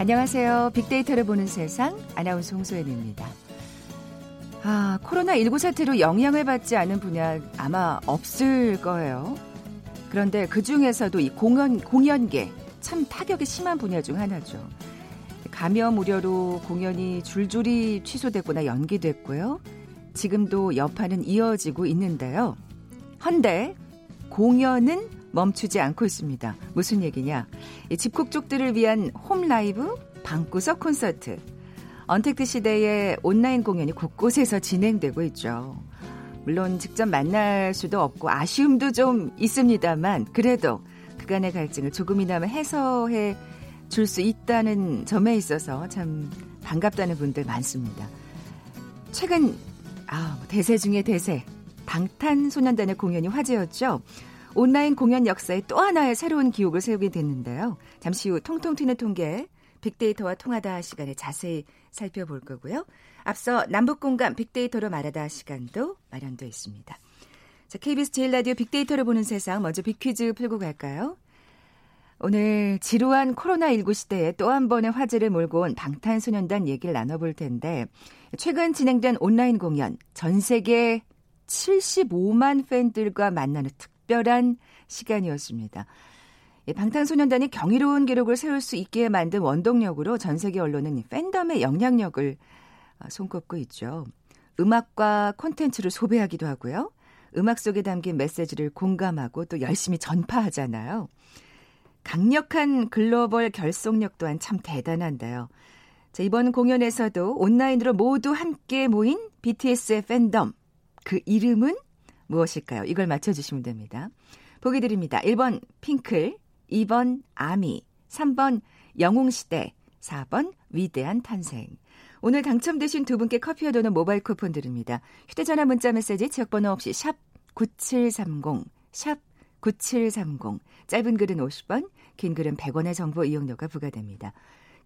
안녕하세요. 빅데이터를 보는 세상 아나운서 홍소연입니다. 아, 코로나19 사태로 영향을 받지 않은 분야 아마 없을 거예요. 그런데 그 중에서도 이 공연, 공연계 참 타격이 심한 분야 중 하나죠. 감염 우려로 공연이 줄줄이 취소됐거나 연기됐고요. 지금도 여파는 이어지고 있는데요. 헌데 공연은 멈추지 않고 있습니다. 무슨 얘기냐? 집콕 쪽들을 위한 홈 라이브, 방구석 콘서트. 언택트 시대의 온라인 공연이 곳곳에서 진행되고 있죠. 물론 직접 만날 수도 없고 아쉬움도 좀 있습니다만 그래도 그간의 갈증을 조금이나마 해소해 줄 수 있다는 점에 있어서 참 반갑다는 분들 많습니다. 최근 아, 대세 중의 대세 방탄소년단의 공연이 화제였죠. 온라인 공연 역사에 또 하나의 새로운 기록을 세우게 됐는데요. 잠시 후 통통 튀는 통계 빅데이터와 통하다 시간에 자세히 살펴볼 거고요. 앞서 남북 공감 빅데이터로 말하다 시간도 마련되어 있습니다. 자, KBS 제일 라디오 빅데이터를 보는 세상 먼저 빅퀴즈 풀고 갈까요? 오늘 지루한 코로나19 시대에 또 한 번의 화제를 몰고 온 방탄소년단 얘기를 나눠볼 텐데 최근 진행된 온라인 공연 전 세계 75만 팬들과 만나는 특 특별한 시간이었습니다. 방탄소년단이 경이로운 기록을 세울 수 있게 만든 원동력으로 전 세계 언론은 팬덤의 영향력을 어, 손꼽고 있죠. 음악과 콘텐츠를 소비하기도 하고요. 음악 속에 담긴 메시지를 공감하고 또 열심히 전파하잖아요. 강력한 글로벌 결속력 또한 참 대단한데요. 자, 이번 공연에서도 온라인으로 모두 함께 모인 BTS의 팬덤. 그 이름은 무엇일까요? 이걸 맞춰주시면 됩니다. 보기 드립니다. 1번 핑클, 2번 아미, 3번 영웅시대, 4번 위대한 탄생. 오늘 당첨되신 두 분께 커피와 도는 모바일 쿠폰 드립니다. 휴대전화 문자 메시지 지역번호 없이 샵 9730, 샵 9730. 짧은 글은 50원, 긴 글은 100원의 정보 이용료가 부과됩니다.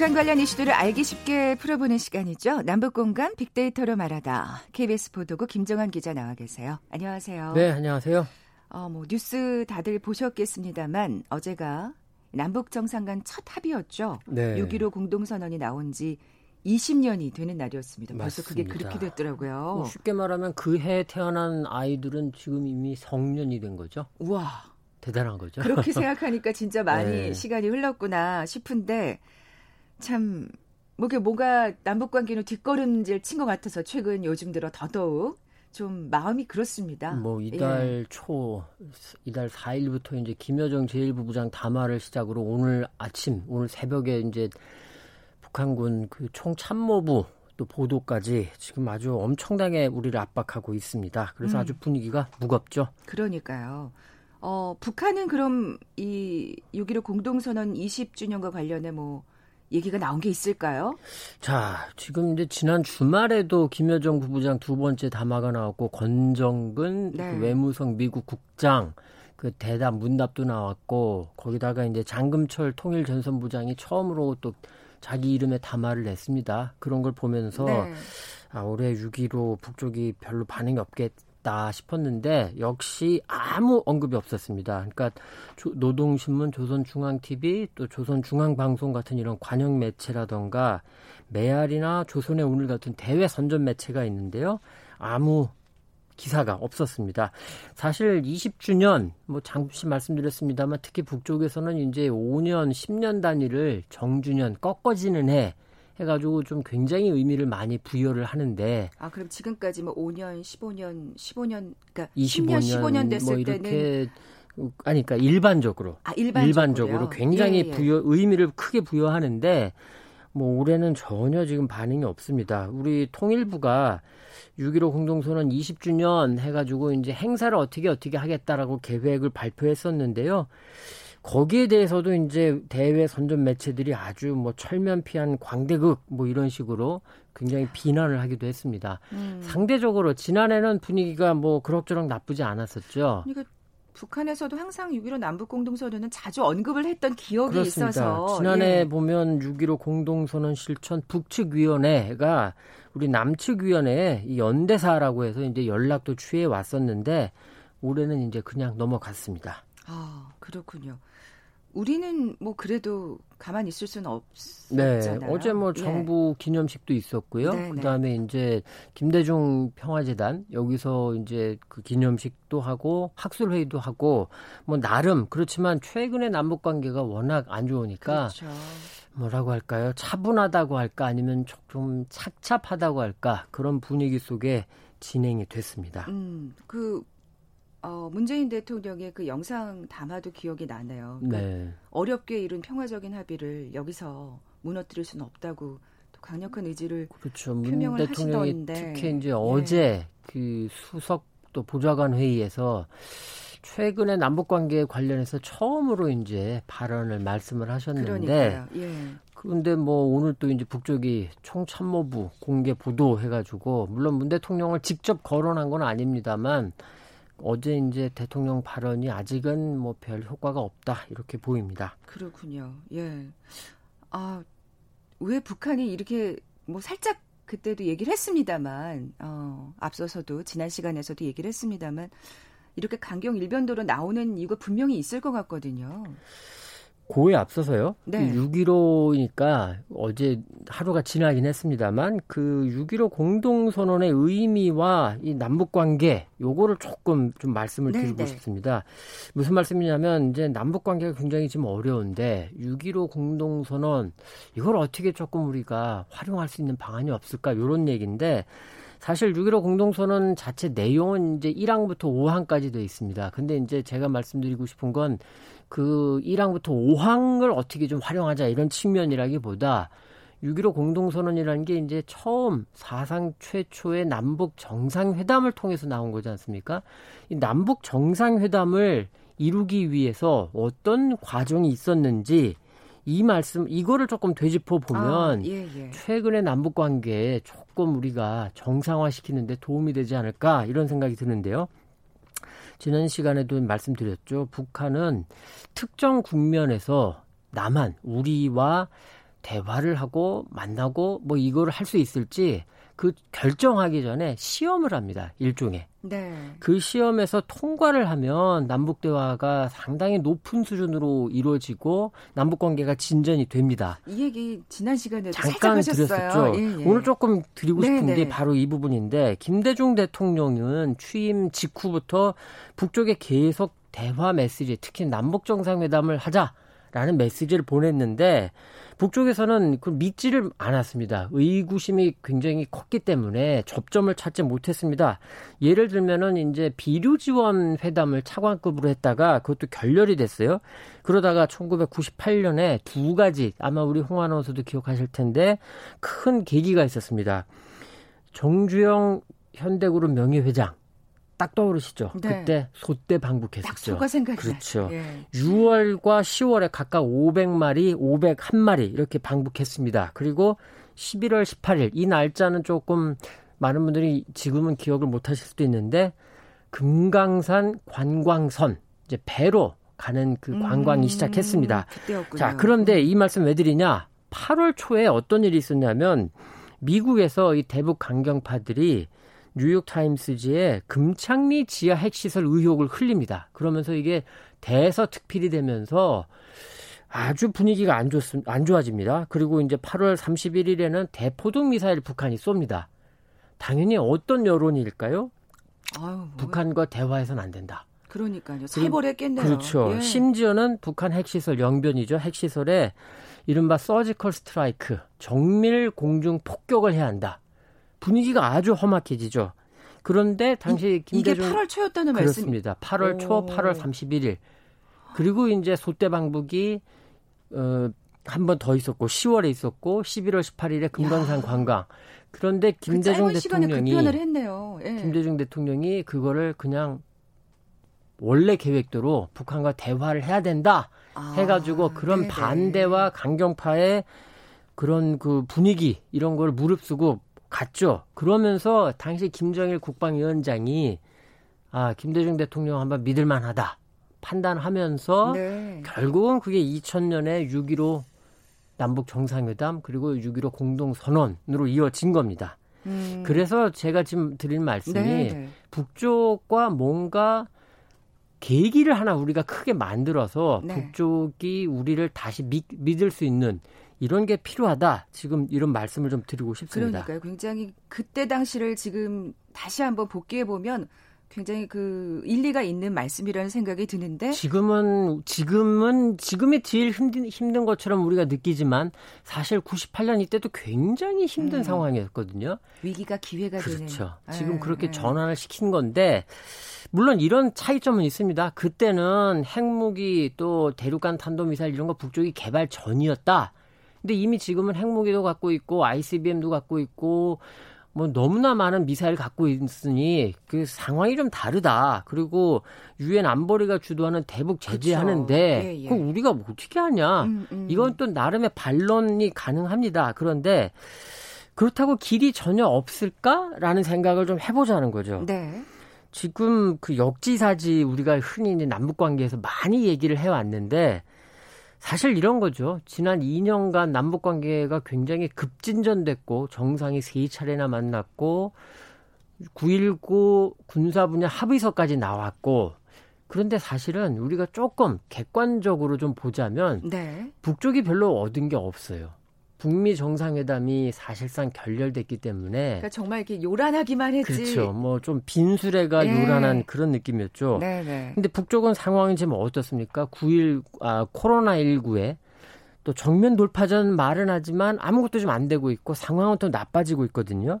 북한 관련 이슈들을 알기 쉽게 풀어보는 시간이죠. 남북 공간 빅데이터로 말하다. KBS 보도국 김정환 기자 나와 계세요. 안녕하세요. 네, 안녕하세요. 어, 뭐 뉴스 다들 보셨겠습니다만 어제가 남북 정상간 첫 합의였죠. 네. 6.15 공동선언이 나온 지 20년이 되는 날이었습니다. 벌써 맞습니다. 그게 그렇게 됐더라고요. 뭐 쉽게 말하면 그해 태어난 아이들은 지금 이미 성년이 된 거죠. 우와. 대단한 거죠. 그렇게 생각하니까 진짜 많이 네. 시간이 흘렀구나 싶은데 참 뭐게 뭐가 남북 관계는 뒷걸음질 친 것 같아서 최근 요즘 들어 더더욱 좀 마음이 그렇습니다. 뭐 이달 예. 초 이달 4일부터 이제 김여정 제1부부장 담화를 시작으로 오늘 아침 오늘 새벽에 이제 북한군 그 총참모부 또 보도까지 지금 아주 엄청나게 우리를 압박하고 있습니다. 그래서 음. 아주 분위기가 무겁죠. 그러니까요. 어, 북한은 그럼 이6.15 공동선언 20주년과 관련해 뭐 얘기가 나온 게 있을까요? 자, 지금 이제 지난 주말에도 김여정 부부장 두 번째 담화가 나왔고 권정근 네. 그 외무성 미국 국장 그 대답 문답도 나왔고 거기다가 이제 장금철 통일 전선 부장이 처음으로 또 자기 이름의 담화를 냈습니다. 그런 걸 보면서 네. 아, 올해 6.15 북쪽이 별로 반응이 없겠 있다 싶었는데 역시 아무 언급이 없었습니다. 그러니까 조, 노동신문, 조선중앙TV 또 조선중앙방송 같은 이런 관영 매체라던가 메아리나 조선의 오늘 같은 대외 선전 매체가 있는데요. 아무 기사가 없었습니다. 사실 20주년 뭐 잠시 말씀드렸습니다만 특히 북쪽에서는 이제 5년, 10년 단위를 정주년 꺾어지는 해 해가지고 좀 굉장히 의미를 많이 부여를 하는데. 아 그럼 지금까지 뭐 5년, 15년, 15년, 그러니까 25년, 10년 됐을 뭐 이렇게 때는 아니 그러니까 일반적으로 아, 일반적으로, 일반적으로 굉장히 예, 예. 부여 의미를 크게 부여하는데 뭐 올해는 전혀 지금 반응이 없습니다. 우리 통일부가 6.15 공동선언 20주년 해가지고 이제 행사를 어떻게 어떻게 하겠다라고 계획을 발표했었는데요. 거기에 대해서도 이제 대외 선전 매체들이 아주 뭐 철면피한 광대극 뭐 이런 식으로 굉장히 비난을 하기도 했습니다. 음. 상대적으로 지난해는 분위기가 뭐 그럭저럭 나쁘지 않았었죠. 그러니까 북한에서도 항상 6.15 남북 공동선언은 자주 언급을 했던 기억이 그렇습니다. 있어서 지난해 예. 보면 6.15 공동선언 실천 북측위원회가 우리 남측위원회에 이 연대사라고 해서 이제 연락도 취해 왔었는데 올해는 이제 그냥 넘어갔습니다. 아 그렇군요. 우리는 뭐 그래도 가만히 있을 수는 없잖아요. 네, 어제 뭐 예. 정부 예. 기념식도 있었고요. 네, 네. 그다음에 이제 김대중 평화재단 여기서 이제 그 기념식도 하고 학술 회의도 하고 뭐 나름 그렇지만 최근에 남북 관계가 워낙 안 좋으니까 그렇죠. 뭐라고 할까요? 차분하다고 할까 아니면 좀 착잡하다고 할까 그런 분위기 속에 진행이 됐습니다. 음, 그 어, 문재인 대통령의 그 영상 담화도 기억이 나네요. 그러니까 네. 어렵게 이룬 평화적인 합의를 여기서 무너뜨릴 수는 없다고 또 강력한 의지를 그렇죠. 표명을 문 대통령이 하시던데. 특히 이제 예. 어제 그 수석 또 보좌관 회의에서 최근에 남북 관계에 관련해서 처음으로 이제 발언을 말씀을 하셨는데 예. 그런데 뭐 오늘 또 이제 북쪽이 총참모부 공개 보도해 가지고 물론 문 대통령을 직접 거론한 건 아닙니다만 어제 이제 대통령 발언이 아직은 뭐 별 효과가 없다 이렇게 보입니다. 그렇군요. 예. 아, 왜 북한이 이렇게 뭐 살짝 그때도 얘기를 했습니다만 어, 앞서서도 지난 시간에서도 얘기를 했습니다만 이렇게 강경 일변도로 나오는 이유가 분명히 있을 것 같거든요. 고에 앞서서요. 네. 6.15니까 어제 하루가 지나긴 했습니다만 그 6.15 공동선언의 의미와 이 남북관계 요거를 조금 좀 말씀을 네, 드리고 네. 싶습니다. 무슨 말씀이냐면 이제 남북관계가 굉장히 지금 어려운데 6.15 공동선언 이걸 어떻게 조금 우리가 활용할 수 있는 방안이 없을까 요런 얘기인데 사실 6.15 공동선언 자체 내용은 이제 1항부터 5항까지 되어 있습니다. 근데 이제 제가 말씀드리고 싶은 건 그 1항부터 5항을 어떻게 좀 활용하자 이런 측면이라기보다 6.15 공동선언이라는 게 이제 처음 사상 최초의 남북 정상회담을 통해서 나온 거지 않습니까? 이 남북 정상회담을 이루기 위해서 어떤 과정이 있었는지 이 말씀 이거를 조금 되짚어 보면 아, 예, 예. 최근의 남북 관계에 조금 우리가 정상화시키는데 도움이 되지 않을까 이런 생각이 드는데요. 지난 시간에도 말씀드렸죠. 북한은 특정 국면에서 남한 우리와 대화를 하고 만나고 뭐 이거를 할 수 있을지 그 결정하기 전에 시험을 합니다. 일종의. 네. 그 시험에서 통과를 하면 남북 대화가 상당히 높은 수준으로 이루어지고 남북 관계가 진전이 됩니다. 이 얘기 지난 시간에 잠깐 드렸었죠. 예, 예. 오늘 조금 드리고 싶은 네, 게 네. 바로 이 부분인데 김대중 대통령은 취임 직후부터 북쪽에 계속 대화 메시지, 특히 남북 정상회담을 하자 라는 메시지를 보냈는데 북쪽에서는 그 믿지를 않았습니다. 의구심이 굉장히 컸기 때문에 접점을 찾지 못했습니다. 예를 들면은 이제 비료 지원 회담을 차관급으로 했다가 그것도 결렬이 됐어요. 그러다가 1998년에 두 가지 아마 우리 홍 아나운서도 기억하실 텐데 큰 계기가 있었습니다. 정주영 현대그룹 명예회장 딱 떠오르시죠? 네. 그때 소떼 방북했었죠. 딱 생각이 그렇죠. 예. 6월과 10월에 각각 500마리, 501마리 이렇게 방북했습니다. 그리고 11월 18일 이 날짜는 조금 많은 분들이 지금은 기억을 못 하실 수도 있는데 금강산 관광선 이제 배로 가는 그 관광이 음, 시작했습니다. 그때였군요. 자, 그런데 이 말씀 왜 드리냐? 8월 초에 어떤 일이 있었냐면 미국에서 이 대북 강경파들이 뉴욕타임스지에 금창리 지하 핵시설 의혹을 흘립니다. 그러면서 이게 대서 특필이 되면서 아주 분위기가 안, 좋, 안 좋아집니다. 그리고 이제 8월 31일에는 대포동 미사일 북한이 쏩니다. 당연히 어떤 여론일까요? 아유, 북한과 대화해서는 안 된다. 그러니까요. 살벌했겠네요. 그렇죠. 예. 심지어는 북한 핵시설 영변이죠. 핵시설에 이른바 서지컬 스트라이크, 정밀 공중 폭격을 해야 한다. 분위기가 아주 험악해지죠. 그런데 당시 김대중 이게 8월 초였다는 그렇습니다. 말씀? 8월 초, 8월 31일. 그리고 이제 소대 방북이 어, 한 번 더 있었고 10월에 있었고 11월 18일에 금강산 야. 관광. 그런데 그 김대중 그 대통령이 했네요. 예. 김대중 대통령이 그거를 그냥 원래 계획대로 북한과 대화를 해야 된다 아, 해가지고 그런 네네. 반대와 강경파의 그런 그 분위기 이런 걸 무릅쓰고 갔죠. 그러면서 당시 김정일 국방위원장이 아 김대중 대통령 한번 믿을 만하다 판단하면서 네. 결국은 그게 2000년에 6.15 남북 정상회담 그리고 6.15 공동선언으로 이어진 겁니다. 음. 그래서 제가 지금 드릴 말씀이 네네. 네. 북쪽과 뭔가 계기를 하나 우리가 크게 만들어서 네. 북쪽이 우리를 다시 믿, 믿을 수 있는 이런 게 필요하다. 지금 이런 말씀을 좀 드리고 싶습니다. 그러니까요. 굉장히 그때 당시를 지금 다시 한번 복귀해 보면 굉장히 그 일리가 있는 말씀이라는 생각이 드는데 지금은 지금은 지금이 제일 힘든 힘든 것처럼 우리가 느끼지만 사실 98년 이때도 굉장히 힘든 음. 상황이었거든요. 위기가 기회가 그렇죠. 되는. 그렇죠. 지금 에, 네, 그렇게 에. 네. 전환을 시킨 건데 물론 이런 차이점은 있습니다. 그때는 핵무기 또 대륙간 탄도미사일 이런 거 북쪽이 개발 전이었다. 근데 이미 지금은 핵무기도 갖고 있고 ICBM도 갖고 있고 뭐 너무나 많은 미사일 갖고 있으니 그 상황이 좀 다르다. 그리고 유엔 안보리가 주도하는 대북 제재하는데 예, 예. 그 우리가 뭐 어떻게 하냐? 음, 음. 이건 또 나름의 반론이 가능합니다. 그런데 그렇다고 길이 전혀 없을까라는 생각을 좀 해보자는 거죠. 네. 지금 그 역지사지 우리가 흔히 남북 관계에서 많이 얘기를 해왔는데 사실 이런 거죠. 지난 2년간 남북 관계가 굉장히 급진전됐고 정상이 세 차례나 만났고 9.19 군사 분야 합의서까지 나왔고 그런데 사실은 우리가 조금 객관적으로 좀 보자면 네. 북쪽이 별로 얻은 게 없어요. 북미 정상회담이 사실상 결렬됐기 때문에 그러니까 정말 이렇게 요란하기만 했지. 그렇죠. 뭐 좀 빈수레가 네. 요란한 그런 느낌이었죠. 네, 네. 근데 북쪽은 상황이 지금 어떻습니까? 9일 아 코로나 19에 또 정면 돌파전 말은 하지만 아무것도 좀 안 되고 있고 상황은 또 나빠지고 있거든요.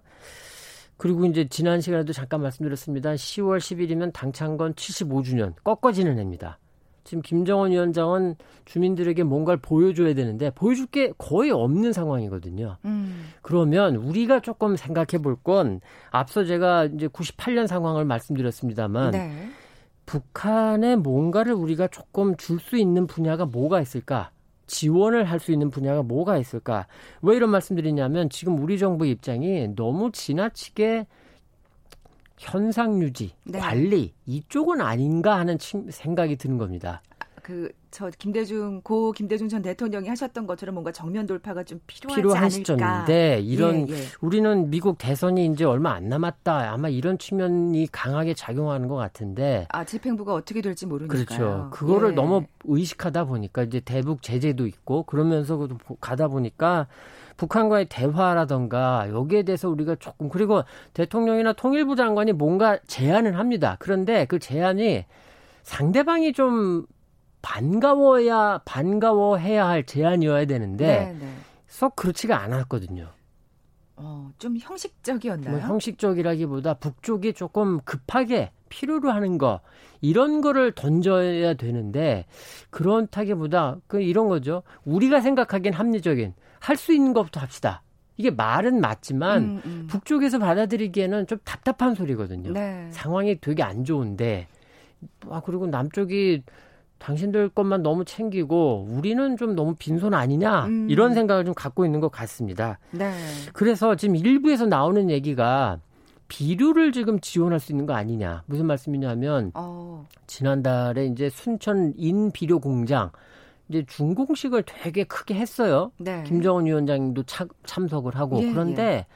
그리고 이제 지난 시간에도 잠깐 말씀드렸습니다. 10월 10일이면 당창건 75주년 꺾어지는 해입니다. 지금 김정은 위원장은 주민들에게 뭔가를 보여줘야 되는데 보여줄 게 거의 없는 상황이거든요. 음. 그러면 우리가 조금 생각해 볼 건 앞서 제가 이제 98년 상황을 말씀드렸습니다만 네. 북한에 뭔가를 우리가 조금 줄 수 있는 분야가 뭐가 있을까? 지원을 할 수 있는 분야가 뭐가 있을까? 왜 이런 말씀드리냐면 지금 우리 정부 입장이 너무 지나치게 현상 유지, 네. 관리 이쪽은 아닌가 하는 생각이 드는 겁니다. 그 저 김대중 고 김대중 전 대통령이 하셨던 것처럼 뭔가 정면 돌파가 좀 필요하지 필요한 않을까. 시점인데 이런 예, 예. 우리는 미국 대선이 이제 얼마 안 남았다. 아마 이런 측면이 강하게 작용하는 것 같은데. 아 집행부가 어떻게 될지 모르니까 그렇죠. 그거를 예. 너무 의식하다 보니까 이제 대북 제재도 있고 그러면서 가다 보니까 북한과의 대화라던가 여기에 대해서 우리가 조금 그리고 대통령이나 통일부 장관이 뭔가 제안을 합니다. 그런데 그 제안이 상대방이 좀 반가워야 반가워해야 할 제안이어야 되는데 네네. 네. 썩 그렇지가 않았거든요. 어, 좀 형식적이었나요? 뭐 형식적이라기보다 북쪽이 조금 급하게 필요로 하는 거 이런 거를 던져야 되는데 그렇다기보다 그 이런 거죠. 우리가 생각하기엔 합리적인 할 수 있는 것부터 합시다. 이게 말은 맞지만 음, 음. 북쪽에서 받아들이기에는 좀 답답한 소리거든요. 네. 상황이 되게 안 좋은데 아 그리고 남쪽이 당신들 것만 너무 챙기고 우리는 좀 너무 빈손 아니냐 음. 이런 생각을 좀 갖고 있는 것 같습니다. 네. 그래서 지금 일부에서 나오는 얘기가 비료를 지금 지원할 수 있는 거 아니냐 무슨 말씀이냐면 어. 지난달에 이제 순천 인 비료 공장 이제 중공식을 되게 크게 했어요. 네. 김정은 위원장도 차, 참석을 하고 예, 그런데 예.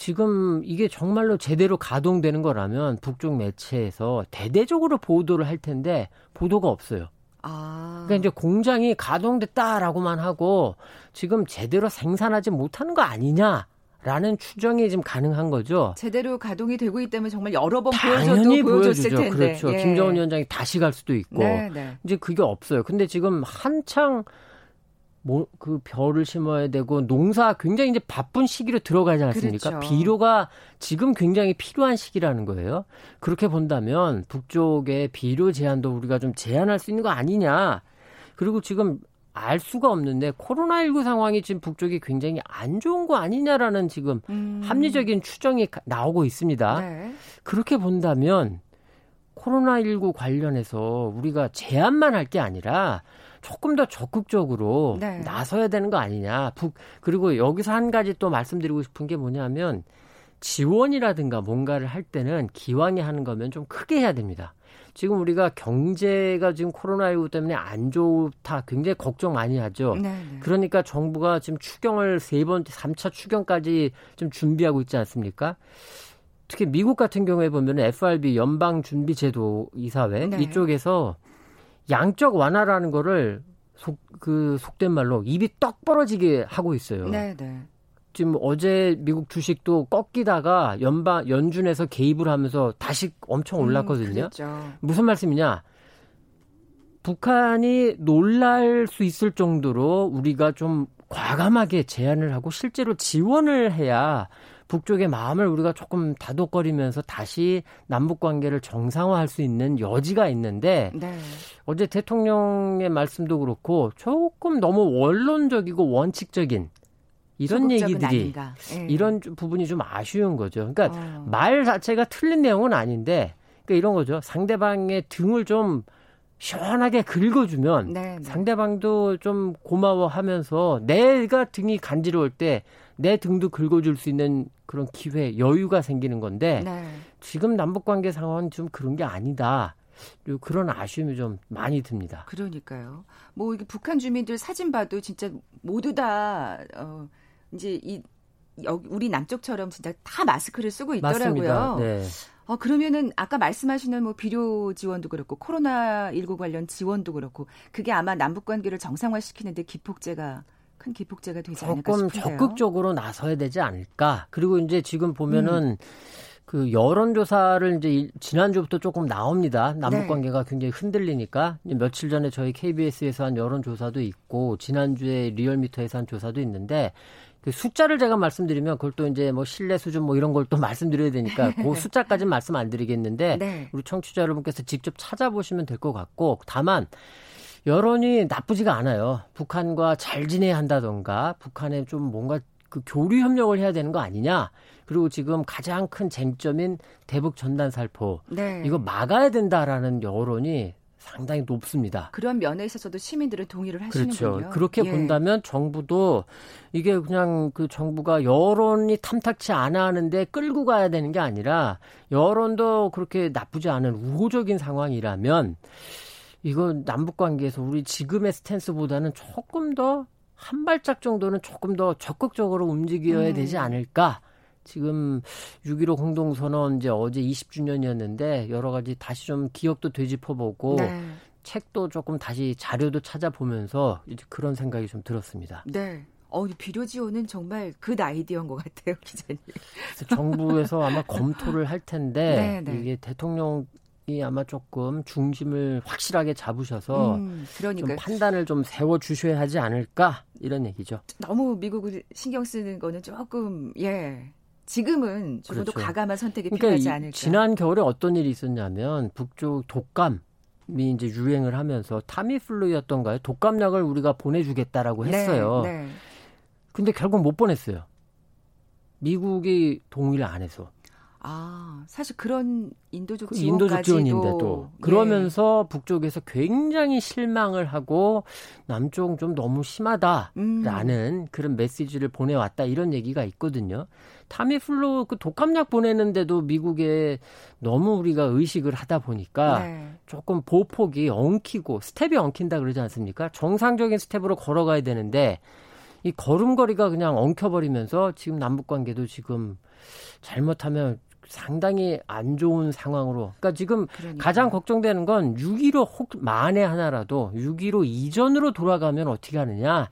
지금 이게 정말로 제대로 가동되는 거라면 북쪽 매체에서 대대적으로 보도를 할 텐데 보도가 없어요. 아. 그러니까 이제 공장이 가동됐다라고만 하고 지금 제대로 생산하지 못하는 거 아니냐. 라는 추정이 지금 가능한 거죠. 제대로 가동이 되고 있다면 정말 여러 번 보여줘도 보여줬을 텐데. 그렇죠. 예. 김정은 위원장이 다시 갈 수도 있고. 네, 네. 이제 그게 없어요. 근데 지금 한창 뭐, 그 별을 심어야 되고 농사 굉장히 이제 바쁜 시기로 들어가지 않습니까? 그렇죠. 비료가 지금 굉장히 필요한 시기라는 거예요. 그렇게 본다면 북쪽의 비료 제한도 우리가 좀 제한할 수 있는 거 아니냐. 그리고 지금 알 수가 없는데 코로나19 상황이 지금 북쪽이 굉장히 안 좋은 거 아니냐라는 지금 음. 합리적인 추정이 나오고 있습니다. 네. 그렇게 본다면 코로나19 관련해서 우리가 제한만 할 게 아니라 조금 더 적극적으로 네. 나서야 되는 거 아니냐. 북, 그리고 여기서 한 가지 또 말씀드리고 싶은 게 뭐냐면 지원이라든가 뭔가를 할 때는 기왕에 하는 거면 좀 크게 해야 됩니다. 지금 우리가 경제가 지금 코로나19 때문에 안 좋다 굉장히 걱정 많이 하죠. 네네. 네. 그러니까 정부가 지금 추경을 세 번째, 3차 추경까지 좀 준비하고 있지 않습니까? 특히 미국 같은 경우에 보면 FRB 연방 준비 제도 이사회 네. 이쪽에서 양적 완화라는 거를 속, 그 속된 말로 입이 떡 벌어지게 하고 있어요. 네, 네. 지금 어제 미국 주식도 꺾이다가 연방 연준에서 개입을 하면서 다시 엄청 음, 올랐거든요. 음, 무슨 말씀이냐? 북한이 놀랄 수 있을 정도로 우리가 좀 과감하게 제안을 하고 실제로 지원을 해야 북쪽의 마음을 우리가 조금 다독거리면서 다시 남북 관계를 정상화할 수 있는 여지가 있는데 네. 어제 대통령의 말씀도 그렇고 조금 너무 원론적이고 원칙적인 이런 얘기들이 네. 이런 부분이 좀 아쉬운 거죠. 그러니까 어. 말 자체가 틀린 내용은 아닌데 그러니까 이런 거죠. 상대방의 등을 좀 시원하게 긁어주면 네, 네. 상대방도 좀 고마워하면서 내가 등이 간지러울 때 내 등도 긁어줄 수 있는 그런 기회, 여유가 생기는 건데 네. 지금 남북 관계 상황은 좀 그런 게 아니다. 그런 아쉬움이 좀 많이 듭니다. 그러니까요. 뭐 이게 북한 주민들 사진 봐도 진짜 모두 다 어, 이제 이 여기 우리 남쪽처럼 진짜 다 마스크를 쓰고 있더라고요. 네. 어 그러면은 아까 말씀하시는 뭐 비료 지원도 그렇고 코로나 19 관련 지원도 그렇고 그게 아마 남북 관계를 정상화시키는데 기폭제가 큰 기폭제가 되지 않을까 싶은데요. 조금 적극적으로 나서야 되지 않을까. 그리고 이제 지금 보면은 음. 그 여론조사를 이제 지난주부터 조금 나옵니다. 남북 네. 관계가 네. 굉장히 흔들리니까 며칠 전에 저희 KBS에서 한 여론조사도 있고 지난주에 리얼미터에서 한 조사도 있는데 그 숫자를 제가 말씀드리면 그걸 또 이제 뭐 신뢰 수준 뭐 이런 걸 또 말씀드려야 되니까 그 숫자까지는 말씀 안 드리겠는데 네. 우리 청취자 여러분께서 직접 찾아보시면 될 것 같고 다만 여론이 나쁘지가 않아요. 북한과 잘 지내야 한다던가 북한에 좀 뭔가 그 교류 협력을 해야 되는 거 아니냐. 그리고 지금 가장 큰 쟁점인 대북 전단 살포 네. 이거 막아야 된다라는 여론이 상당히 높습니다. 그런 면에 있어서도 시민들은 동의를 하시는군요. 그렇죠. 그렇게 예. 본다면 정부도 이게 그냥 그 정부가 여론이 탐탁치 않아 하는데 끌고 가야 되는 게 아니라 여론도 그렇게 나쁘지 않은 우호적인 상황이라면 이거 남북 관계에서 우리 지금의 스탠스보다는 조금 더 한 발짝 정도는 조금 더 적극적으로 움직여야 음. 되지 않을까? 지금 6.15 공동선언 이제 어제 20주년이었는데 여러 가지 다시 좀 기억도 되짚어보고 네. 책도 조금 다시 자료도 찾아보면서 이제 그런 생각이 좀 들었습니다. 네. 어, 비료 지원은 정말 그 아이디어인 것 같아요, 기자님. 정부에서 아마 검토를 할 텐데 네, 네. 이게 대통령 이 아마 조금 중심을 확실하게 잡으셔서 음. 좀 판단을 좀 세워 주셔야 하지 않을까 이런 얘기죠. 너무 미국을 신경 쓰는 거는 조금 예 지금은 조금 그렇죠. 더 과감한 선택이 그러니까 필요하지 않을까. 지난 겨울에 어떤 일이 있었냐면 북쪽 독감 이 이제 유행을 하면서 타미플루였던가요? 독감약을 우리가 보내주겠다라고 네, 했어요. 네, 네. 근데 결국 못 보냈어요. 미국이 동의를 안 해서. 아, 사실 그런 인도적 그 인도적 지원인데도 예. 그러면서 북쪽에서 굉장히 실망을 하고 남쪽 좀 너무 심하다라는 음. 그런 메시지를 보내왔다 이런 얘기가 있거든요. 타미플루 그 독감약 보내는데도 미국에 너무 우리가 의식을 하다 보니까 네. 조금 보폭이 엉키고 스텝이 엉킨다 그러지 않습니까? 정상적인 스텝으로 걸어가야 되는데 이 걸음걸이가 그냥 엉켜버리면서 지금 남북 관계도 지금 잘못하면 상당히 안 좋은 상황으로. 그러니까 지금 그러니까. 가장 걱정되는 건 6.15 혹 만에 하나라도 6.15 이전으로 돌아가면 어떻게 하느냐.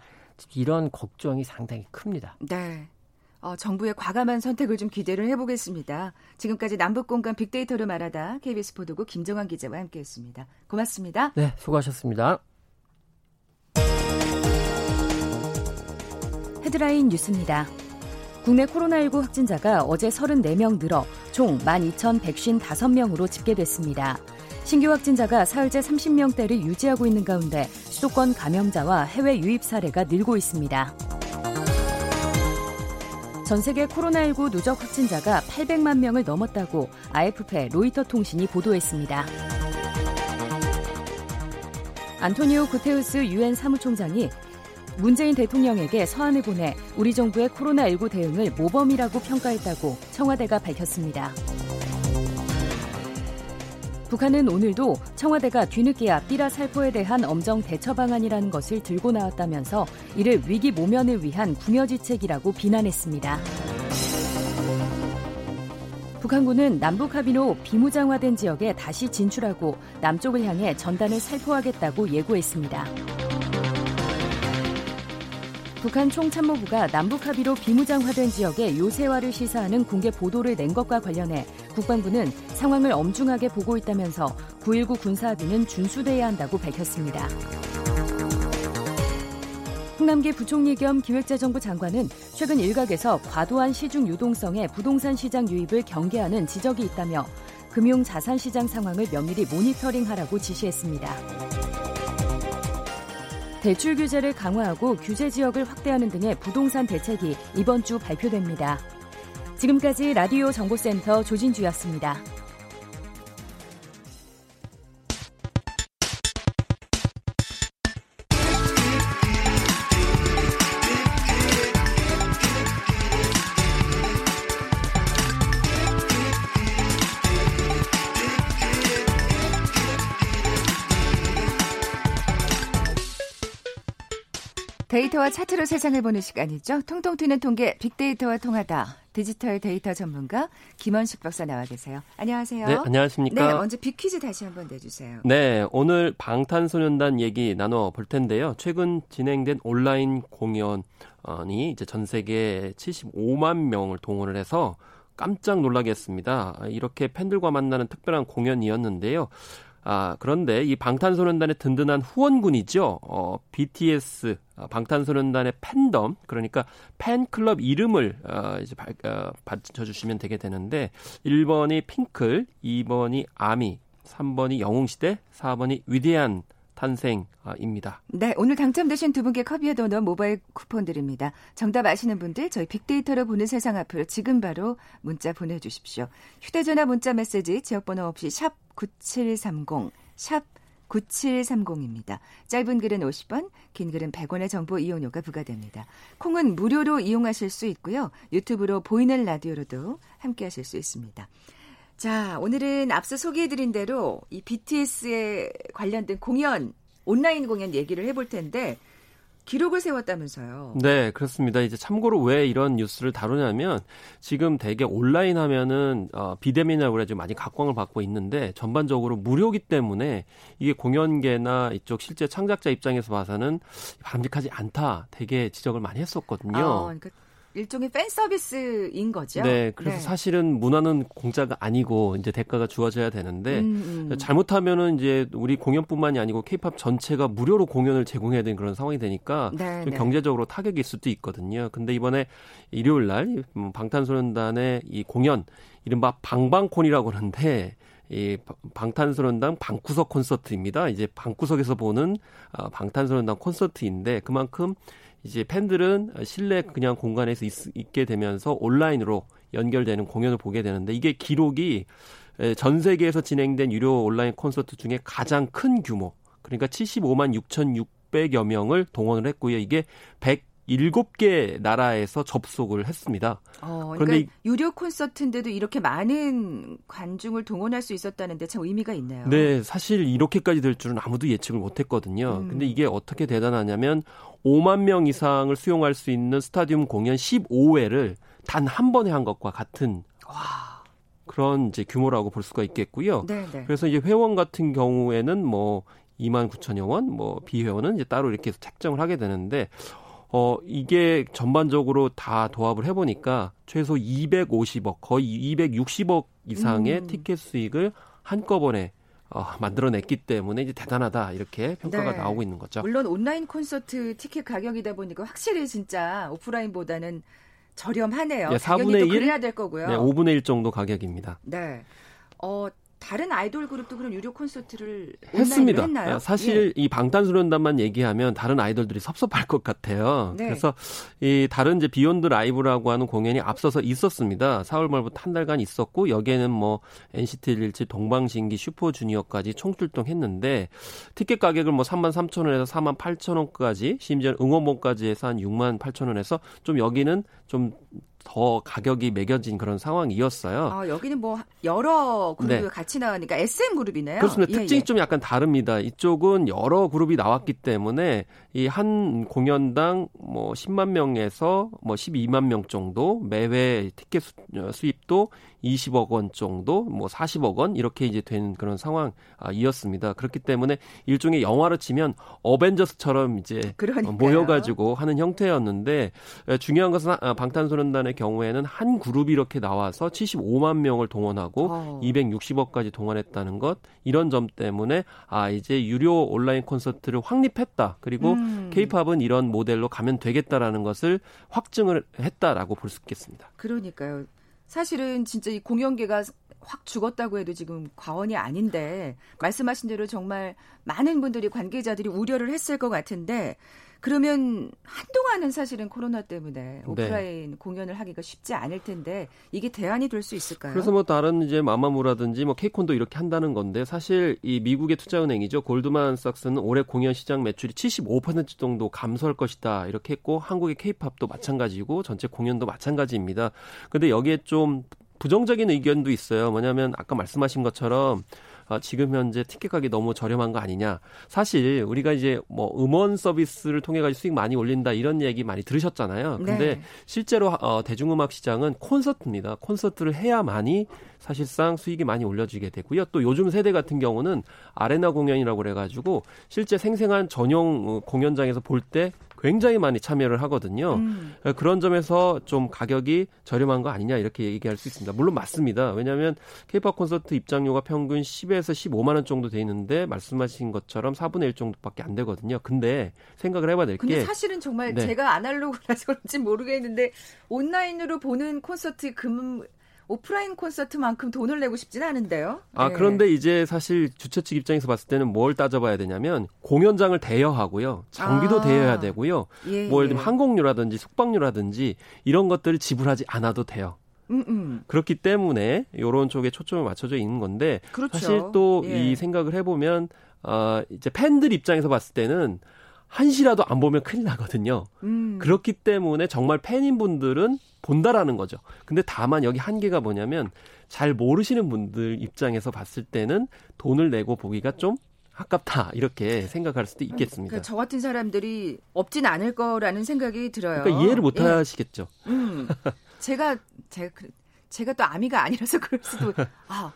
이런 걱정이 상당히 큽니다. 네. 어, 정부의 과감한 선택을 좀 기대를 해보겠습니다. 지금까지 남북공간 빅데이터를 말하다 KBS 보도국 김정환 기자와 함께했습니다. 고맙습니다. 네, 수고하셨습니다. 헤드라인 뉴스입니다. 국내 코로나19 확진자가 어제 34명 늘어 총 12,155명으로 집계됐습니다. 신규 확진자가 사흘째 30명대를 유지하고 있는 가운데 수도권 감염자와 해외 유입 사례가 늘고 있습니다. 전 세계 코로나19 누적 확진자가 800만 명을 넘었다고 AFP 로이터 통신이 보도했습니다. 안토니오 구테우스 유엔 사무총장이 문재인 대통령에게 서한을 보내 우리 정부의 코로나19 대응을 모범이라고 평가했다고 청와대가 밝혔습니다. 북한은 오늘도 청와대가 뒤늦게야 삐라 살포에 대한 엄정 대처 방안이라는 것을 들고 나왔다면서 이를 위기 모면을 위한 궁여지책이라고 비난했습니다. 북한군은 남북 합의로 비무장화된 지역에 다시 진출하고 남쪽을 향해 전단을 살포하겠다고 예고했습니다. 북한 총참모부가 남북 합의로 비무장화된 지역에 요새화를 시사하는 공개 보도를 낸 것과 관련해 국방부는 상황을 엄중하게 보고 있다면서 9.19 군사합의는 준수돼야 한다고 밝혔습니다. 홍남기 부총리 겸 기획재정부 장관은 최근 일각에서 과도한 시중 유동성에 부동산 시장 유입을 경계하는 지적이 있다며 금융 자산 시장 상황을 면밀히 모니터링하라고 지시했습니다. 대출 규제를 강화하고 규제 지역을 확대하는 등의 부동산 대책이 이번 주 발표됩니다. 지금까지 라디오 정보센터 조진주였습니다. 데이터와 차트로 세상을 보는 시간이죠. 통통 튀는 통계 빅데이터와 통하다. 디지털 데이터 전문가 김원식 박사 나와 계세요. 안녕하세요. 네, 안녕하십니까. 네, 먼저 빅퀴즈 다시 한번 내주세요. 네, 오늘 방탄소년단 얘기 나눠 볼 텐데요. 최근 진행된 온라인 공연이 이제 전 세계 75만 명을 동원을 해서 깜짝 놀라게 했습니다. 이렇게 팬들과 만나는 특별한 공연이었는데요. 아, 그런데 이 방탄소년단의 든든한 후원군이죠. 어, BTS 어, 방탄소년단의 팬덤 그러니까 팬클럽 이름을 어, 이제 발, 어, 받쳐주시면 되게 되는데 1번이 핑클, 2번이 아미, 3번이 영웅시대, 4번이 위대한 탄생입니다. 네, 오늘 당첨되신 두 분께 커피와 도넛 모바일 쿠폰 드립니다. 정답 아시는 분들 저희 빅데이터로 보는 세상 앞으로 지금 바로 문자 보내주십시오. 휴대전화 문자 메시지 지역번호 없이 샵 9730, 샵 9730입니다. 짧은 글은 50원, 긴 글은 100원의 정보 이용료가 부과됩니다. 콩은 무료로 이용하실 수 있고요. 유튜브로 보이는 라디오로도 함께 하실 수 있습니다. 자, 오늘은 앞서 소개해드린 대로 이 BTS에 관련된 공연, 온라인 공연 얘기를 해볼 텐데, 기록을 세웠다면서요. 네, 그렇습니다. 이제 참고로 왜 이런 뉴스를 다루냐면 지금 대개 온라인 하면은 어, 비대면이라고 그래 지 많이 각광을 받고 있는데 전반적으로 무료기 때문에 이게 공연계나 이쪽 실제 창작자 입장에서 봐서는 바람직하지 않다. 되게 지적을 많이 했었거든요. 어, 그러니까 일종의 팬 서비스인 거죠. 네, 그래서 네. 사실은 문화는 공짜가 아니고 이제 대가가 주어져야 되는데 음, 음. 잘못하면은 이제 우리 공연뿐만이 아니고 케이팝 전체가 무료로 공연을 제공해야 되는 그런 상황이 되니까 네, 네. 경제적으로 타격일 수도 있거든요. 근데 이번에 일요일 날 음, 방탄소년단의 이 공연 이른바 방방콘이라고 하는데 이 방탄소년단 방구석 콘서트입니다. 이제 방구석에서 보는 어, 방탄소년단 콘서트인데 그만큼 이제 팬들은 실내 그냥 공간에서 있, 게 되면서 온라인으로 연결되는 공연을 보게 되는데 이게 기록이 전 세계에서 진행된 유료 온라인 콘서트 중에 가장 큰 규모 그러니까 75만 6,600여 명을 동원을 했고요. 이게 100 7개 나라에서 접속을 했습니다. 어, 그러니까 그런데 유료 콘서트인데도 이렇게 많은 관중을 동원할 수 있었다는데 참 의미가 있네요. 네, 사실 이렇게까지 될 줄은 아무도 예측을 못 했거든요. 음. 근데 이게 어떻게 대단하냐면 5만 명 이상을 수용할 수 있는 스타디움 공연 15회를 단 한 번에 한 것과 같은 와. 그런 이제 규모라고 볼 수가 있겠고요. 네네. 네. 그래서 이제 회원 같은 경우에는 뭐 2만 9천여 원, 뭐 비회원은 이제 따로 이렇게 책정을 하게 되는데 어, 이게 전반적으로 다 도합을 해보니까 최소 250억, 거의 260억 이상의 음. 티켓 수익을 한꺼번에 어, 만들어냈기 때문에 이제 대단하다 이렇게 평가가 네. 나오고 있는 거죠. 물론 온라인 콘서트 티켓 가격이다 보니까 확실히 진짜 오프라인보다는 저렴하네요. 네, 4분의 1 그래야 될 거고요. 네, 5분의 1 정도 가격입니다. 네. 어, 다른 아이돌 그룹도 그런 유료 콘서트를 했습니다. 했나요? 사실 예. 이 방탄소년단만 얘기하면 다른 아이돌들이 섭섭할 것 같아요. 네. 그래서 이 다른 이제 Beyond LIVE라고 하는 공연이 앞서서 있었습니다. 4월 말부터 한 달간 있었고 여기에는 뭐 NCT 127, 동방신기, 슈퍼주니어까지 총출동했는데 티켓 가격을 뭐 3만 3천 원에서 4만 8천 원까지 심지어 응원봉까지 해서 한 6만 8천 원에서 좀 여기는 좀 더 가격이 매겨진 그런 상황이었어요. 아, 여기는 뭐 여러 그룹이 네. 같이 나가니까 SM 그룹이네요. 그렇습니다. 예, 특징이 예. 좀 약간 다릅니다. 이쪽은 여러 그룹이 나왔기 때문에 이 한 공연당 뭐 10만 명에서 뭐 12만 명 정도 매회 티켓 어, 수입도 20억 원 정도, 뭐 40억 원 이렇게 이제 된 그런 상황이었습니다. 그렇기 때문에 일종의 영화로 치면 어벤져스처럼 이제 그러니까요. 모여가지고 하는 형태였는데 중요한 것은 아, 방탄소년단의 경우에는 한 그룹이 이렇게 나와서 75만 명을 동원하고 어. 260억까지 동원했다는 것 이런 점 때문에 아 이제 유료 온라인 콘서트를 확립했다. 그리고 음. 케이팝은 이런 모델로 가면 되겠다라는 것을 확증을 했다라고 볼 수 있겠습니다. 그러니까요. 사실은 진짜 이 공연계가 확 죽었다고 해도 지금 과언이 아닌데 말씀하신 대로 정말 많은 분들이 관계자들이 우려를 했을 것 같은데 그러면 한동안은 사실은 코로나 때문에 네. 오프라인 네. 공연을 하기가 쉽지 않을 텐데 이게 대안이 될 수 있을까요? 그래서 뭐 다른 이제 마마무라든지 뭐 케이콘도 이렇게 한다는 건데 사실 이 미국의 투자은행이죠 골드만삭스는 올해 공연 시장 매출이 75% 정도 감소할 것이다 이렇게 했고 한국의 케이팝도 마찬가지고 전체 공연도 마찬가지입니다. 근데 여기에 좀 부정적인 의견도 있어요. 뭐냐면 아까 말씀하신 것처럼 아, 지금 현재 티켓 가격이 너무 저렴한 거 아니냐. 사실 우리가 이제 뭐 음원 서비스를 통해 가지고 수익 많이 올린다 이런 얘기 많이 들으셨잖아요. 근데 네. 실제로 어, 대중음악 시장은 콘서트입니다. 콘서트를 해야만이 사실상 수익이 많이 올려지게 되고요. 또 요즘 세대 같은 경우는 아레나 공연이라고 그래가지고 실제 생생한 전용 어, 공연장에서 볼때 굉장히 많이 참여를 하거든요. 음. 그런 점에서 좀 가격이 저렴한 거 아니냐 이렇게 얘기할 수 있습니다. 물론 맞습니다. 왜냐하면 케이팝 콘서트 입장료가 평균 10에서 15만 원 정도 돼 있는데 말씀하신 것처럼 4분의 1 정도밖에 안 되거든요. 근데 생각을 해봐야 될 게. 근데 사실은 정말 네. 제가 아날로그라서 그런지 모르겠는데 온라인으로 보는 콘서트 금 오프라인 콘서트만큼 돈을 내고 싶진 않은데요. 아, 네. 그런데 이제 사실 주최 측 입장에서 봤을 때는 뭘 따져봐야 되냐면 공연장을 대여하고요. 장비도 아. 대여해야 되고요. 예, 뭐 예를 들면 예. 항공료라든지 숙박료라든지 이런 것들을 지불하지 않아도 돼요. 음, 음. 그렇기 때문에 이런 쪽에 초점을 맞춰져 있는 건데 그렇죠. 사실 또이 예. 생각을 해보면 어, 이제 팬들 입장에서 봤을 때는 한시라도 안 보면 큰일 나거든요. 음. 그렇기 때문에 정말 팬인 분들은 본다라는 거죠. 근데 다만 여기 한계가 뭐냐면 잘 모르시는 분들 입장에서 봤을 때는 돈을 내고 보기가 좀 아깝다 이렇게 생각할 수도 있겠습니다. 그러니까 저 같은 사람들이 없진 않을 거라는 생각이 들어요. 그러니까 이해를 못 예. 하시겠죠. 음, 제가 제가 제가 또 아미가 아니라서 그럴 수도 아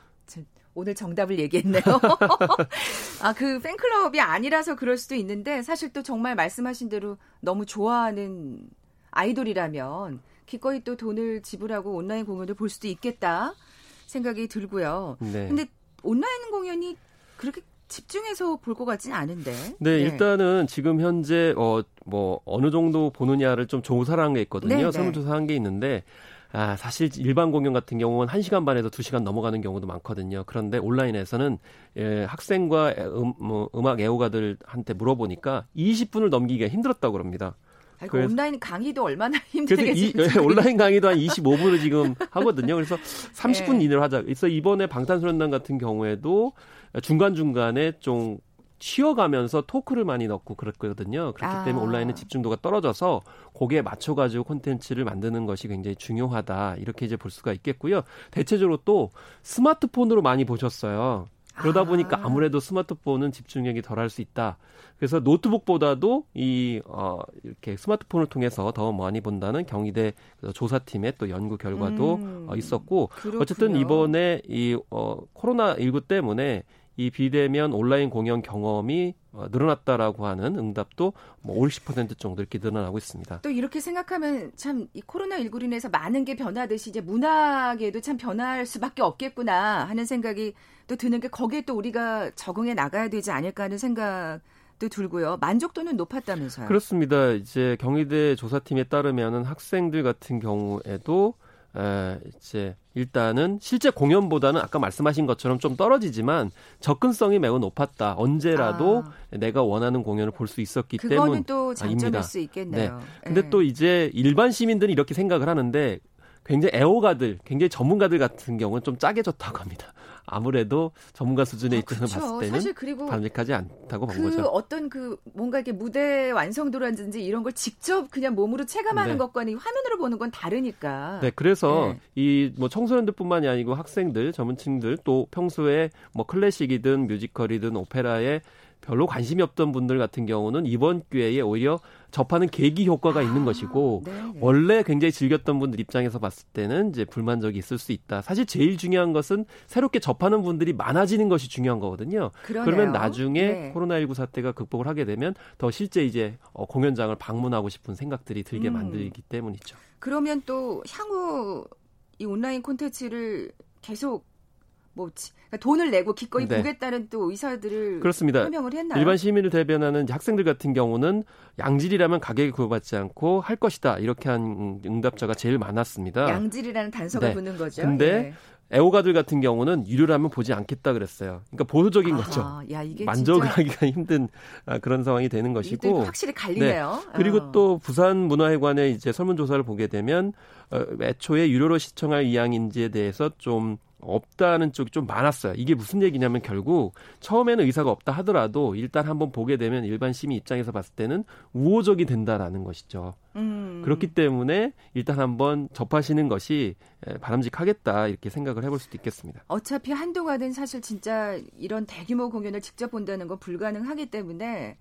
오늘 정답을 얘기했네요. 아, 그 팬클럽이 아니라서 그럴 수도 있는데 사실 또 정말 말씀하신 대로 너무 좋아하는 아이돌이라면 기꺼이 또 돈을 지불하고 온라인 공연을 볼 수도 있겠다 생각이 들고요. 네. 근데 온라인 공연이 그렇게 집중해서 볼 것 같지는 않은데. 네, 네, 일단은 지금 현재 어 뭐 어느 정도 보느냐를 좀 조사를 한 게 있거든요. 네, 네. 설문조사한 게 있는데 아, 사실 일반 공연 같은 경우는 1시간 반에서 2시간 넘어가는 경우도 많거든요. 그런데 온라인에서는 예, 학생과 음, 뭐, 음악 애호가들한테 물어보니까 20분을 넘기기가 힘들었다고 그럽니다. 아이고, 온라인 강의도 얼마나 힘들겠어요. 예, 온라인 강의도 한 25분을 지금 하거든요. 그래서 30분 네. 이내로 하자. 그래서 이번에 방탄소년단 같은 경우에도 중간중간에 좀 쉬어가면서 토크를 많이 넣고 그랬거든요. 그렇기 아. 때문에 온라인은 집중도가 떨어져서 거기에 맞춰가지고 콘텐츠를 만드는 것이 굉장히 중요하다. 이렇게 이제 볼 수가 있겠고요. 대체적으로 또 스마트폰으로 많이 보셨어요. 그러다 아. 보니까 아무래도 스마트폰은 집중력이 덜할 수 있다. 그래서 노트북보다도 이, 어, 이렇게 스마트폰을 통해서 더 많이 본다는 경희대 조사팀의 또 연구 결과도 음. 어, 있었고, 그렇군요. 어쨌든 이번에 이, 어, 코로나 19 때문에 이 비대면 온라인 공연 경험이 어, 늘어났다라고 하는 응답도 뭐 50% 정도 이렇게 늘어나고 있습니다. 또 이렇게 생각하면 참 이 코로나 19로 인해서 많은 게 변하듯이 이제 문학에도 참 변할 수밖에 없겠구나 하는 생각이 또 드는 게 거기에 또 우리가 적응해 나가야 되지 않을까 하는 생각 도 들고요. 만족도는 높았다면서요? 그렇습니다. 이제 경희대 조사팀에 따르면은 학생들 같은 경우에도 에, 이제 일단은 실제 공연보다는 아까 말씀하신 것처럼 좀 떨어지지만 접근성이 매우 높았다. 언제라도 아. 내가 원하는 공연을 볼 수 있었기 때문에 그거는 또 장점일 수 있겠네요. 네. 근데 네. 또 이제 일반 시민들은 이렇게 생각을 하는데 굉장히 애호가들, 굉장히 전문가들 같은 경우는 좀 짜게 졌다고 합니다. 아무래도 전문가 수준의 아, 입장에서 봤을 때는 사실 그리고 바람직하지 않다고 본 그 거죠. 어떤 그 뭔가 이렇게 무대 완성도라든지 이런 걸 직접 그냥 몸으로 체감하는 네. 것과는 화면으로 보는 건 다르니까. 네, 그래서 네. 이뭐 청소년들뿐만이 아니고 학생들, 전문층들 또 평소에 뭐 클래식이든 뮤지컬이든 오페라에 별로 관심이 없던 분들 같은 경우는 이번 기회에 오히려 접하는 계기 효과가 아, 있는 것이고 네네. 원래 굉장히 즐겼던 분들 입장에서 봤을 때는 이제 불만족이 있을 수 있다. 사실 제일 중요한 것은 새롭게 접하는 분들이 많아지는 것이 중요한 거거든요. 그러네요. 그러면 나중에 네. 코로나19 사태가 극복을 하게 되면 더 실제 이제 어, 공연장을 방문하고 싶은 생각들이 들게 음. 만들기 때문이죠. 그러면 또 향후 이 온라인 콘텐츠를 계속 뭐 그러니까 돈을 내고 기꺼이 네. 보겠다는 또 의사들을 그렇습니다. 설명을 했나요? 일반 시민을 대변하는 학생들 같은 경우는 양질이라면 가격에 구애받지 않고 할 것이다 이렇게 한 응답자가 제일 많았습니다. 양질이라는 단서가 네. 붙는 거죠. 근데 네. 애호가들 같은 경우는 유료라면 보지 않겠다 그랬어요. 그러니까 보수적인 아, 거죠. 야, 이게 만족을 하기가 힘든 아, 그런 상황이 되는 것이고. 확실히 갈리네요. 네. 그리고 어. 또 부산 문화회관의 이제 설문조사를 보게 되면 어, 애초에 유료로 시청할 이양인지에 대해서 좀 없다는 쪽이 좀 많았어요. 이게 무슨 얘기냐면 결국 처음에는 의사가 없다 하더라도 일단 한번 보게 되면 일반 시민 입장에서 봤을 때는 우호적이 된다라는 것이죠. 음. 그렇기 때문에 일단 한번 접하시는 것이 바람직하겠다 이렇게 생각을 해볼 수도 있겠습니다. 어차피 한동안은 사실 진짜 이런 대규모 공연을 직접 본다는 건 불가능하기 때문에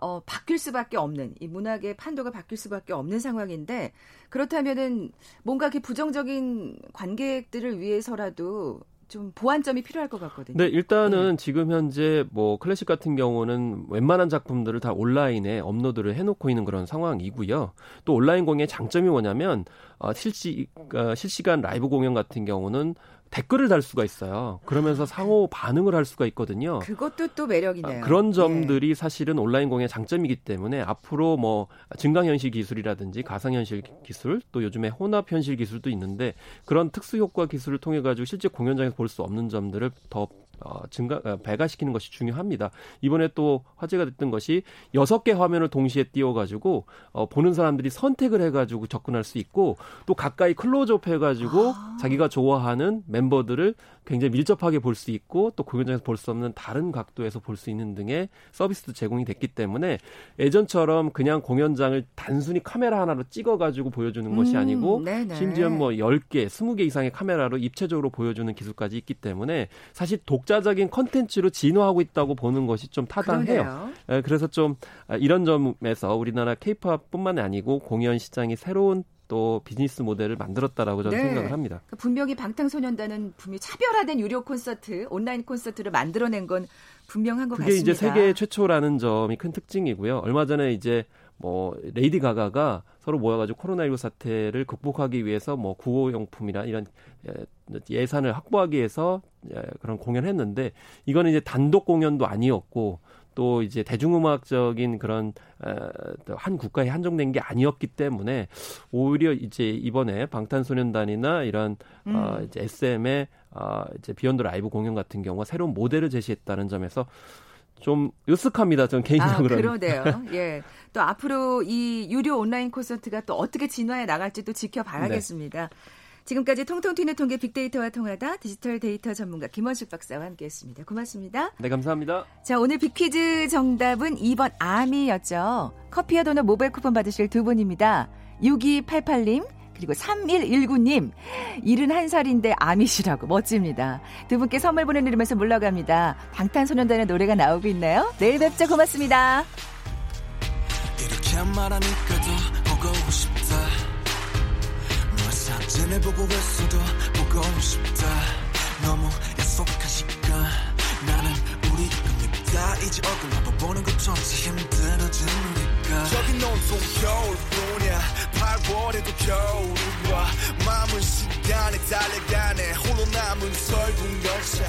어, 바뀔 수밖에 없는 이 문학의 판도가 바뀔 수밖에 없는 상황인데 그렇다면은 뭔가 이렇게 부정적인 관객들을 위해서라도 좀 보완점이 필요할 것 같거든요. 네, 일단은 네. 지금 현재 뭐 클래식 같은 경우는 웬만한 작품들을 다 온라인에 업로드를 해놓고 있는 그런 상황이고요. 또 온라인 공연의 장점이 뭐냐면 어, 실시 어, 실시간 라이브 공연 같은 경우는 댓글을 달 수가 있어요. 그러면서 상호 반응을 할 수가 있거든요. 그것도 또 매력이네요. 아, 그런 점들이 네. 사실은 온라인 공연의 장점이기 때문에 앞으로 뭐 증강현실 기술이라든지 가상현실 기술 또 요즘에 혼합현실 기술도 있는데 그런 특수효과 기술을 통해 가지고 실제 공연장에서 볼 수 없는 점들을 더 어, 증가 어, 배가시키는 것이 중요합니다. 이번에 또 화제가 됐던 것이 여섯 개 화면을 동시에 띄워가지고 어, 보는 사람들이 선택을 해가지고 접근할 수 있고 또 가까이 클로즈업 해가지고 아. 자기가 좋아하는 멤버들을 굉장히 밀접하게 볼 수 있고 또 공연장에서 볼 수 없는 다른 각도에서 볼 수 있는 등의 서비스도 제공이 됐기 때문에 예전처럼 그냥 공연장을 단순히 카메라 하나로 찍어가지고 보여주는 것이 음, 아니고 네네. 심지어 뭐 10개, 20개 이상의 카메라로 입체적으로 보여주는 기술까지 있기 때문에 사실 독 자적인 컨텐츠로 진화하고 있다고 보는 것이 좀 타당해요. 그러네요. 그래서 좀 아, 이런 점에서 우리나라 케이팝뿐만 아니고 공연 시장이 새로운 또 비즈니스 모델을 만들었다라고 저는 네. 생각을 합니다. 그러니까 분명히 방탄소년단은 분명히 차별화된 유료 콘서트, 온라인 콘서트를 만들어낸 건 분명한 것 그게 같습니다. 그게 이제 세계 최초라는 점이 큰 특징이고요. 얼마 전에 이제 뭐 레이디 가가가 서로 모여가지고 코로나19 사태를 극복하기 위해서 뭐 구호용품이나 이런 예산을 확보하기 위해서 그런 공연했는데 이거는 이제 단독 공연도 아니었고 또 이제 대중음악적인 그런 한 국가에 한정된 게 아니었기 때문에 오히려 이제 이번에 방탄소년단이나 이런 음. 어 이제 SM의 어 이제 Beyond LIVE 공연 같은 경우가 새로운 모델을 제시했다는 점에서 좀 으쓱합니다. 전 개인적으로. 아, 그러네요. 예. 또 앞으로 이 유료 온라인 콘서트가 또 어떻게 진화해 나갈지 또 지켜봐야겠습니다. 네. 지금까지 통통 튀는 통계 빅데이터와 통하다 디지털 데이터 전문가 김원식 박사와 함께했습니다. 고맙습니다. 네, 감사합니다. 자, 오늘 빅퀴즈 정답은 2번 아미였죠. 커피와 도넛 모바일 쿠폰 받으실 두 분입니다. 6288님, 그리고 3119님, 71살인데 아미시라고 멋집니다. 두 분께 선물 보내드리면서 물러갑니다. 방탄소년단의 노래가 나오고 있네요. 내일 뵙자 고맙습니다. 더 보고 있어도 보고 싶다 너무 약속한 시간 나는 우리 겁니다 이제 얼굴 한번 보는 것조차 우리가 저긴 온통 겨울뿐이야. 8월에도 겨울이 와 마음은 시간에 달려가네. 홀로 남은 설국 열차.